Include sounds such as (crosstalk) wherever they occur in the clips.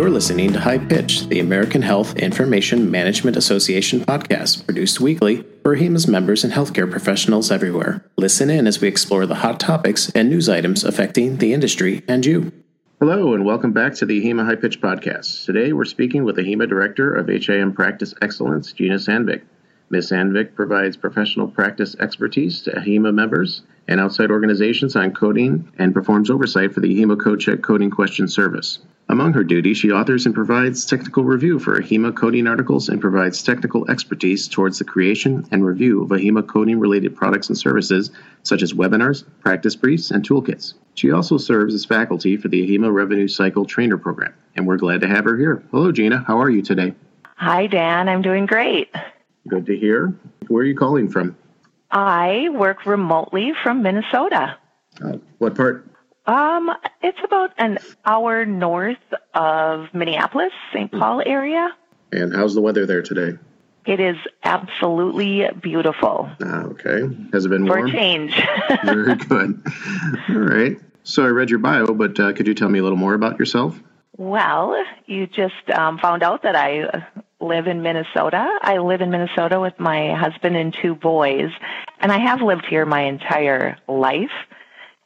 You're listening to High Pitch, the American Health Information Management Association podcast, produced weekly for AHIMA's members and healthcare professionals everywhere. Listen in as we explore the hot topics and news items affecting the industry and you. Hello, and welcome back to the AHIMA High Pitch podcast. Today we're speaking with AHIMA Director of HIM Practice Excellence, Gina Sanvik. Ms. Sanvik provides professional practice expertise to AHIMA members and outside organizations on coding and performs oversight for the AHIMA CodeCheck coding question service. Among her duties, she authors and provides technical review for AHIMA coding articles and provides technical expertise towards the creation and review of AHIMA coding related products and services such as webinars, practice briefs, and toolkits. She also serves as faculty for the AHIMA Revenue Cycle Trainer Program, and we're glad to have her here. Hello, Gina. How are you today? Hi, Dan. I'm doing great. Good to hear. Where are you calling from? I work remotely from Minnesota. Uh, what part? Um, it's about an hour north of Minneapolis, St. Paul area. And how's the weather there today? It is absolutely beautiful. Ah, okay. Has it been For warm? a change. (laughs) Very good. All right. So I read your bio, but uh, could you tell me a little more about yourself? well, you just um, found out that I live in Minnesota. I live in Minnesota with my husband and two boys, and I have lived here my entire life.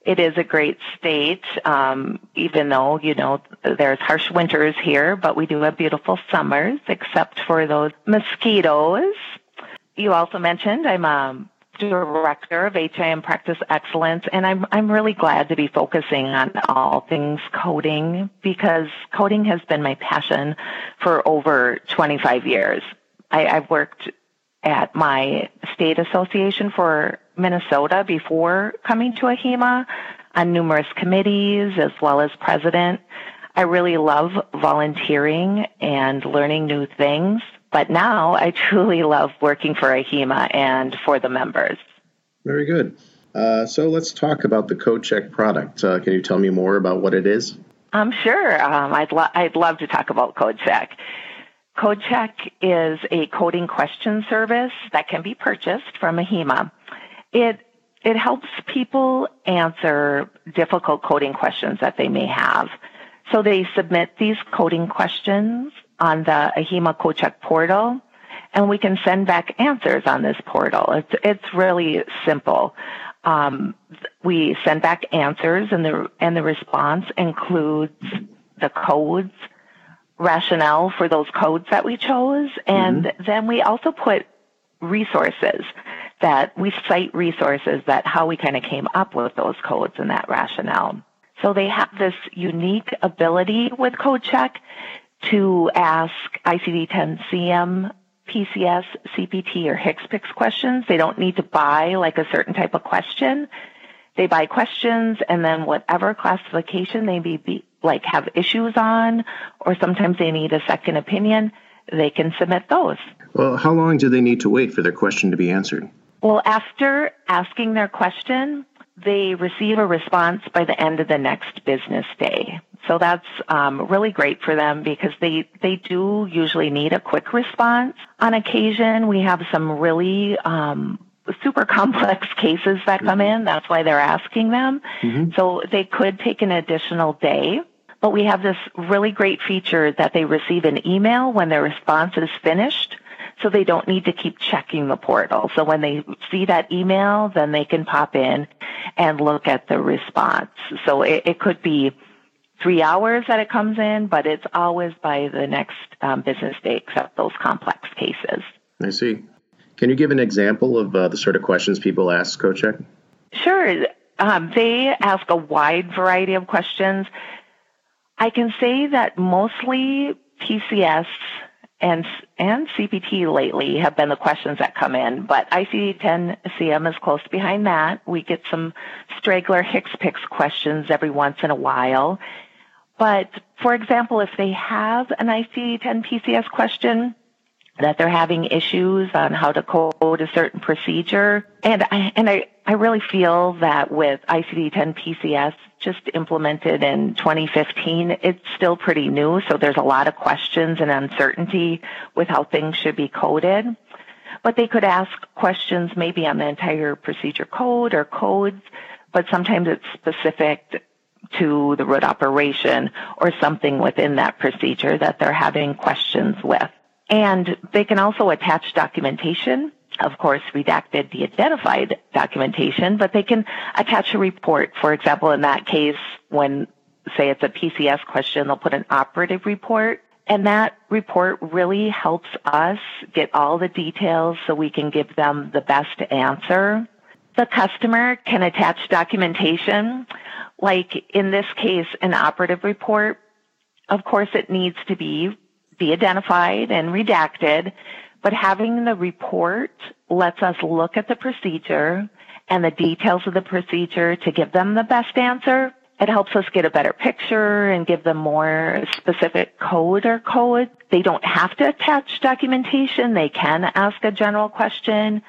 It is a great state, um, even though, you know, there's harsh winters here, but we do have beautiful summers, except for those mosquitoes. You also mentioned I'm a director of HIM Practice Excellence, and I'm I'm really glad to be focusing on all things coding because coding has been my passion for over 25 years. I, I've worked at my state association for Minnesota before coming to AHIMA on numerous committees as well as president. I really love volunteering and learning new things, but now I truly love working for AHIMA and for the members. Very good. Uh, so let's talk about the CodeCheck product. Uh, can you tell me more about what it is? I'm um, sure. Um, I'd, lo- I'd love to talk about CodeCheck. CodeCheck is a coding question service that can be purchased from AHIMA. It it helps people answer difficult coding questions that they may have. So they submit these coding questions on the AHIMA CodeCheck portal, and we can send back answers on this portal. It's it's really simple. Um, we send back answers, and the and the response includes the codes, rationale for those codes that we chose, and then we also put resources that we cite resources that how we kind of came up with those codes and that rationale. So they have this unique ability with CodeCheck to ask ICD-10-CM, PCS, CPT, or HCPCS questions. They don't need to buy like a certain type of question. They buy questions and then whatever classification they may be like have issues on, or sometimes they need a second opinion, they can submit those. Well, how long do they need to wait for their question to be answered? Well, after asking their question, they receive a response by the end of the next business day. So that's um, really great for them because they, they do usually need a quick response. On occasion, we have some really um, super (laughs) complex cases that come in. That's why they're asking them. So they could take an additional day. But we have this really great feature that they receive an email when their response is finished so they don't need to keep checking the portal. So when they see that email, then they can pop in and look at the response. So it, it could be three hours that it comes in, but it's always by the next um, business day, except those complex cases. I see. Can you give an example of uh, the sort of questions people ask CodeCheck? Sure. Um, they ask a wide variety of questions. I can say that mostly PCS and and CPT lately have been the questions that come in, but ICD-10 CM is close behind that. We get some straggler HCPCS questions every once in a while. But for example, if they have an ICD-10 PCS question, that they're having issues on how to code a certain procedure. And I, and I, I really feel that with ICD-10 PCS just implemented in 2015, it's still pretty new. So there's a lot of questions and uncertainty with how things should be coded. But they could ask questions maybe on the entire procedure code or codes, but sometimes it's specific to the root operation or something within that procedure that they're having questions with. And they can also attach documentation, of course, redacted de-identified documentation, but they can attach a report. For example, in that case, when say it's a PCS question, they'll put an operative report. And that report really helps us get all the details so we can give them the best answer. The customer can attach documentation, like in this case, an operative report. Of course, it needs to be de-identified and redacted, but having the report lets us look at the procedure and the details of the procedure to give them the best answer it helps us get a better picture and give them more specific code or code. They don't have to attach documentation. They can ask a general question,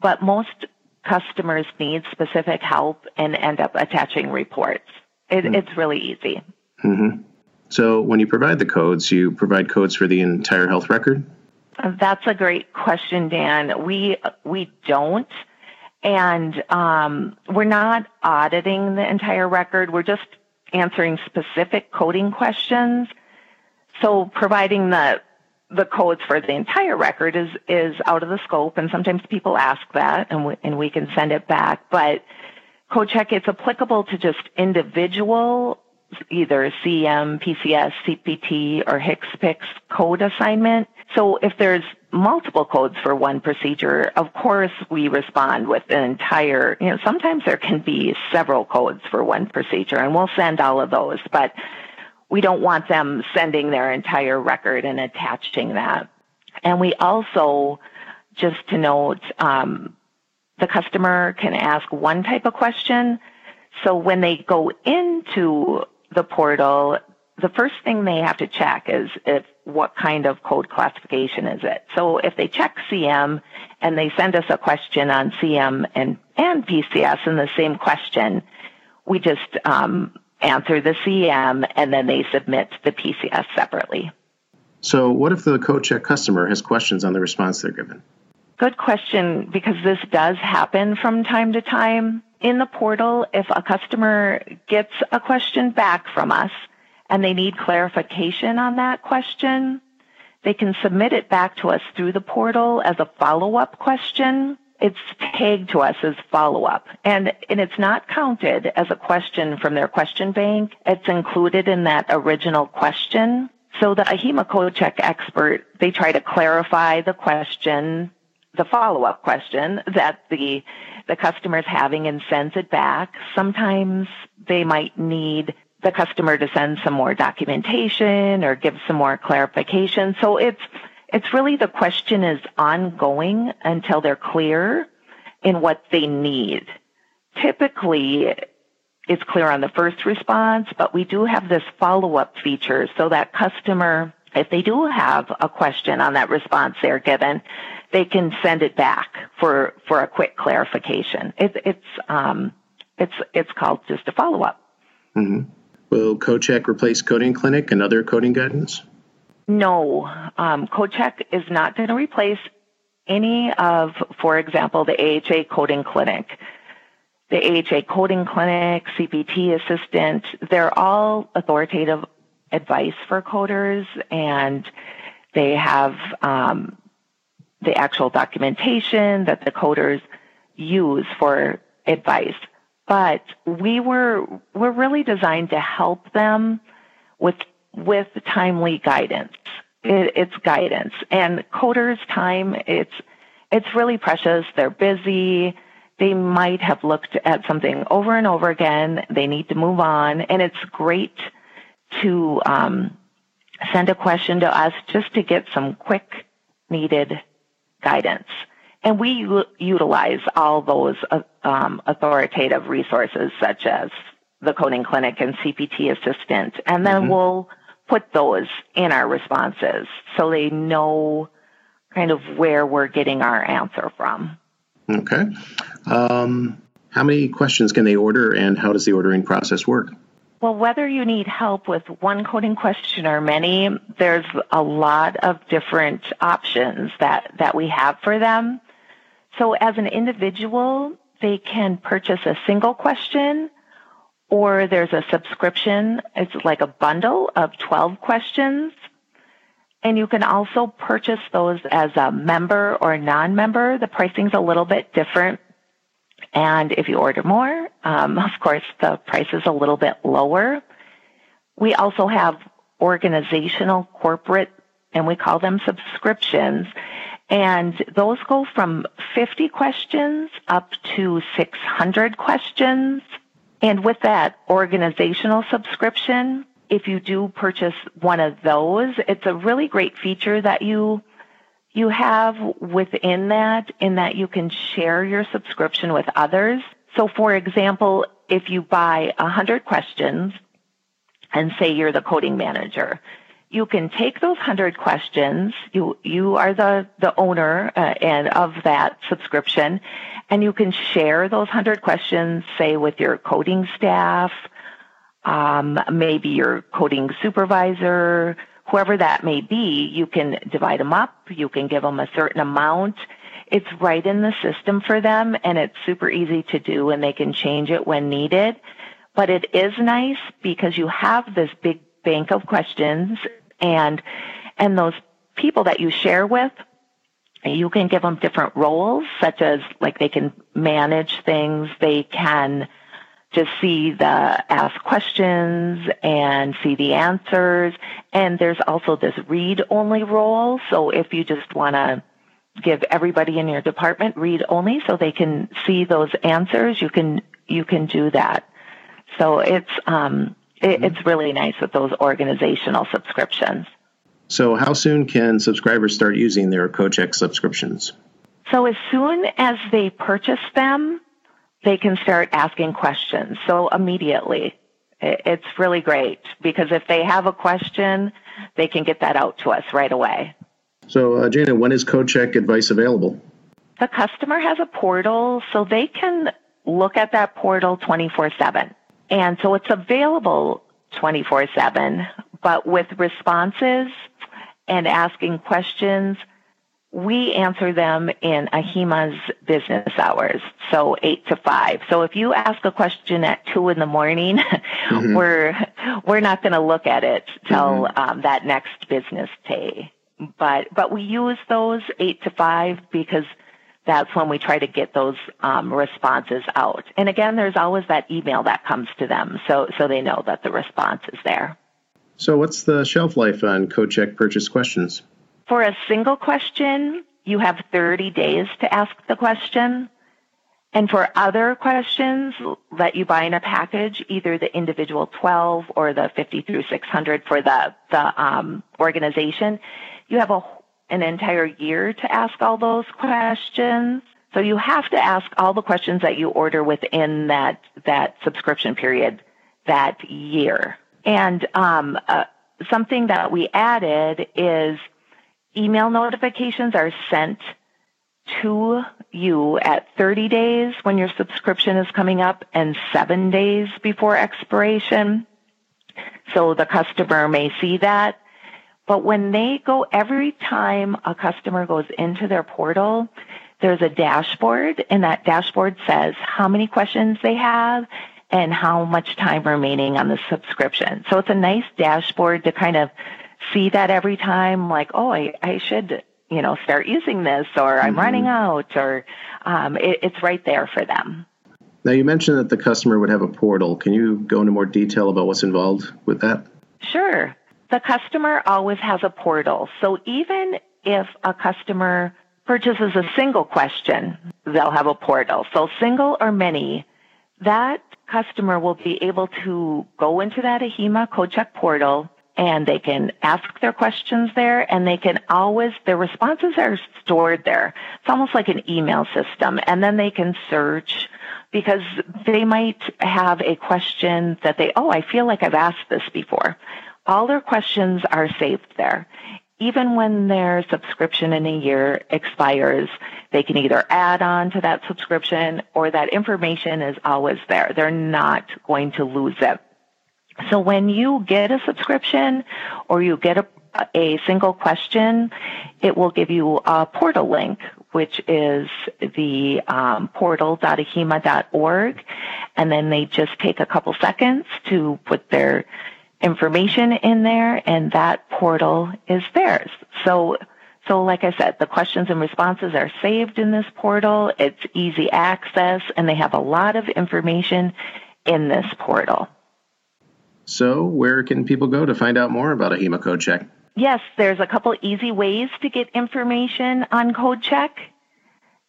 but most customers need specific help and end up attaching reports. It, mm-hmm. It's really easy. Mm-hmm. So, when you provide the codes, you provide codes for the entire health record? That's a great question, Dan. We we don't. And um, we're not auditing the entire record. We're just answering specific coding questions. So providing the the codes for the entire record is is out of the scope, and sometimes people ask that, and we, and we can send it back. But CodeCheck it's applicable to just individual, either CM, PCS, CPT, or HCPCS code assignment. So if there's multiple codes for one procedure, of course we respond with an entire, you know, sometimes there can be several codes for one procedure and we'll send all of those, but we don't want them sending their entire record and attaching that. And we also, just to note, um, the customer can ask one type of question. So when they go into the portal, the first thing they have to check is if what kind of code classification is it. So if they check CM and they send us a question on CM and, and PCS in the same question, we just um, answer the CM and then they submit the PCS separately. So what if the CodeCheck customer has questions on the response they're given? Good question because this does happen from time to time. In the portal, if a customer gets a question back from us, and they need clarification on that question, they can submit it back to us through the portal as a follow-up question. It's tagged to us as follow-up and, and it's not counted as a question from their question bank. It's included in that original question. So the AHIMA CodeCheck expert, they try to clarify the question, the follow-up question that the, the customer is having and sends it back. Sometimes they might need the customer to send some more documentation or give some more clarification. So it's, it's really the question is ongoing until they're clear in what they need. Typically, it's clear on the first response, but we do have this follow-up feature so that customer, if they do have a question on that response they're given, they can send it back for, for a quick clarification. It, it's, um, it's, it's called just a follow-up. Mm-hmm. Will CodeCheck replace Coding Clinic and other coding guidance? No, um, CodeCheck is not going to replace any of, for example, the AHA Coding Clinic. The AHA Coding Clinic, CPT Assistant, they're all authoritative advice for coders and they have um, the actual documentation that the coders use for advice but we were we're really designed to help them with with timely guidance. It, it's guidance and coders' time. It's it's really precious. They're busy. They might have looked at something over and over again. They need to move on, and it's great to um, send a question to us just to get some quick needed guidance. And we u- utilize all those uh, um, authoritative resources such as the coding clinic and CPT assistant. And then mm-hmm. we'll put those in our responses so they know kind of where we're getting our answer from. Okay. Um, how many questions can they order and how does the ordering process work? Well, whether you need help with one coding question or many, there's a lot of different options that, that we have for them. So as an individual, they can purchase a single question or there's a subscription. It's like a bundle of 12 questions. And you can also purchase those as a member or non-member. The pricing's a little bit different. And if you order more, um, (laughs) of course, the price is a little bit lower. We also have organizational, corporate, and we call them subscriptions. And those go from 50 questions up to 600 questions. And with that organizational subscription, if you do purchase one of those, it's a really great feature that you you have within that in that you can share your subscription with others. So for example, if you buy 100 questions and say you're the coding manager, you can take those 100 questions, you you are the the owner uh, and of that subscription and you can share those 100 questions say with your coding staff, um, maybe your coding supervisor, whoever that may be, you can divide them up. You can give them a certain amount. It's right in the system for them and it's super easy to do and they can change it when needed. But it is nice because you have this big bank of questions and, and those people that you share with, you can give them different roles such as like they can manage things. They can, just see the ask questions and see the answers. And there's also this read only role. So if you just want to give everybody in your department read only so they can see those answers, you can, you can do that. So it's, um, it, mm-hmm. it's really nice with those organizational subscriptions. So how soon can subscribers start using their CodeCheck subscriptions? So as soon as they purchase them, they can start asking questions. So immediately, it's really great because if they have a question, they can get that out to us right away. So, uh, Jana, when is CodeCheck advice available? The customer has a portal, so they can look at that portal 24 7. And so it's available 24 7, but with responses and asking questions, we answer them in AHIMA's business hours, so eight to five. So if you ask a question at two in the morning, (laughs) mm-hmm. we're we're not going to look at it till mm-hmm. um, that next business day. But but we use those eight to five because that's when we try to get those um, responses out. And again, there's always that email that comes to them, so so they know that the response is there. So what's the shelf life on CodeCheck purchase questions? For a single question, you have 30 days to ask the question. And for other questions that you buy in a package, either the individual 12 or the 50 through 600 for the, the um, organization, you have a, an entire year to ask all those questions. So you have to ask all the questions that you order within that, that subscription period that year. And um, uh, something that we added is email notifications are sent to you at 30 days when your subscription is coming up and seven days before expiration. So the customer may see that. But when they go, every time a customer goes into their portal, there's a dashboard and that dashboard says how many questions they have and how much time remaining on the subscription. So it's a nice dashboard to kind of see that every time, like, oh, I, I should, you know, start using this, or I'm mm-hmm. running out, or um, it, it's right there for them. Now, you mentioned that the customer would have a portal. Can you go into more detail about what's involved with that? Sure. The customer always has a portal. So even if a customer purchases a single question, they'll have a portal. So single or many, that customer will be able to go into that AHIMA CodeCheck portal and they can ask their questions there and they can always, their responses are stored there. It's almost like an email system and then they can search because they might have a question that they, oh, I feel like I've asked this before. All their questions are saved there. Even when their subscription in a year expires, they can either add on to that subscription or that information is always there. They're not going to lose it. So when you get a subscription or you get a, a single question, it will give you a portal link which is the um, portal.ahima.org, and then they just take a couple seconds to put their information in there, and that portal is theirs. So, so like I said, the questions and responses are saved in this portal. It's easy access, and they have a lot of information in this portal. So, where can people go to find out more about AHIMA Code Check? Yes, there's a couple easy ways to get information on Code Check.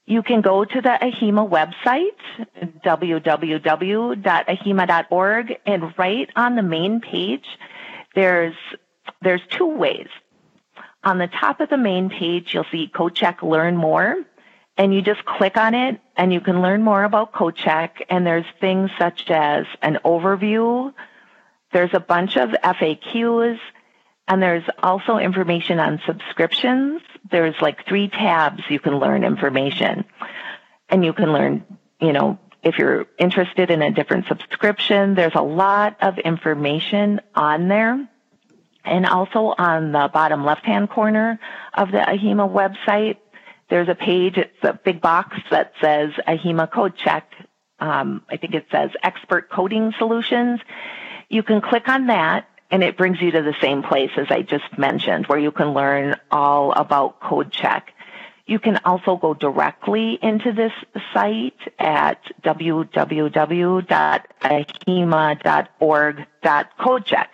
You can go to the AHIMA website, www.ahima.org, and right on the main page, there's, there's two ways. On the top of the main page, you'll see CodeCheck Learn More, and you just click on it, and you can learn more about CodeCheck, and there's things such as an overview, there's a bunch of FAQs, and there's also information on subscriptions. There's like three tabs you can learn information. And you can learn, you know, if you're interested in a different subscription, there's a lot of information on there. And also on the bottom left hand corner of the AHIMA website, there's a page, it's a big box that says AHIMA Code Check. Um, I think it says Expert Coding Solutions. You can click on that and it brings you to the same place as I just mentioned, where you can learn all about code check. You can also go directly into this site at www.ahima.org.codecheck,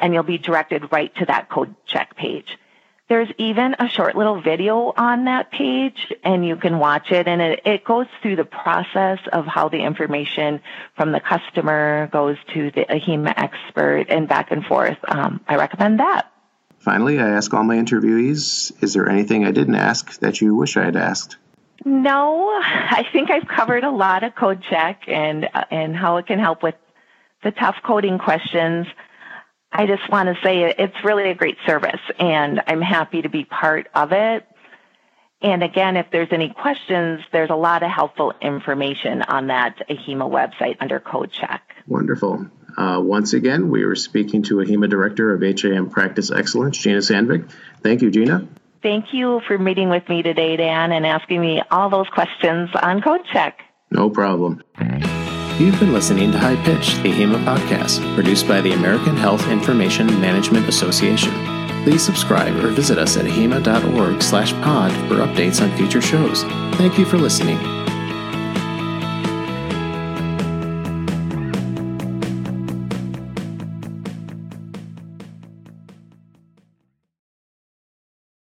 and you'll be directed right to that code check page. There's even a short little video on that page and you can watch it and it, it goes through the process of how the information from the customer goes to the AHIMA expert and back and forth. Um, I recommend that. Finally, I ask all my interviewees, is there anything I didn't ask that you wish I had asked? No, I think I've covered a lot of code check and, and how it can help with the tough coding questions. I just want to say it's really a great service and I'm happy to be part of it. And again, if there's any questions, there's a lot of helpful information on that AHIMA website under Code Check. Wonderful. Uh, once again, we were speaking to AHIMA Director of HIM Practice Excellence, Gina Sanvik. Thank you, Gina. Thank you for meeting with me today, Dan, and asking me all those questions on Code Check. No problem. You've been listening to High Pitch, the AHIMA podcast, produced by the American Health Information Management Association. Please subscribe or visit us at ahima.org slash pod for updates on future shows. Thank you for listening.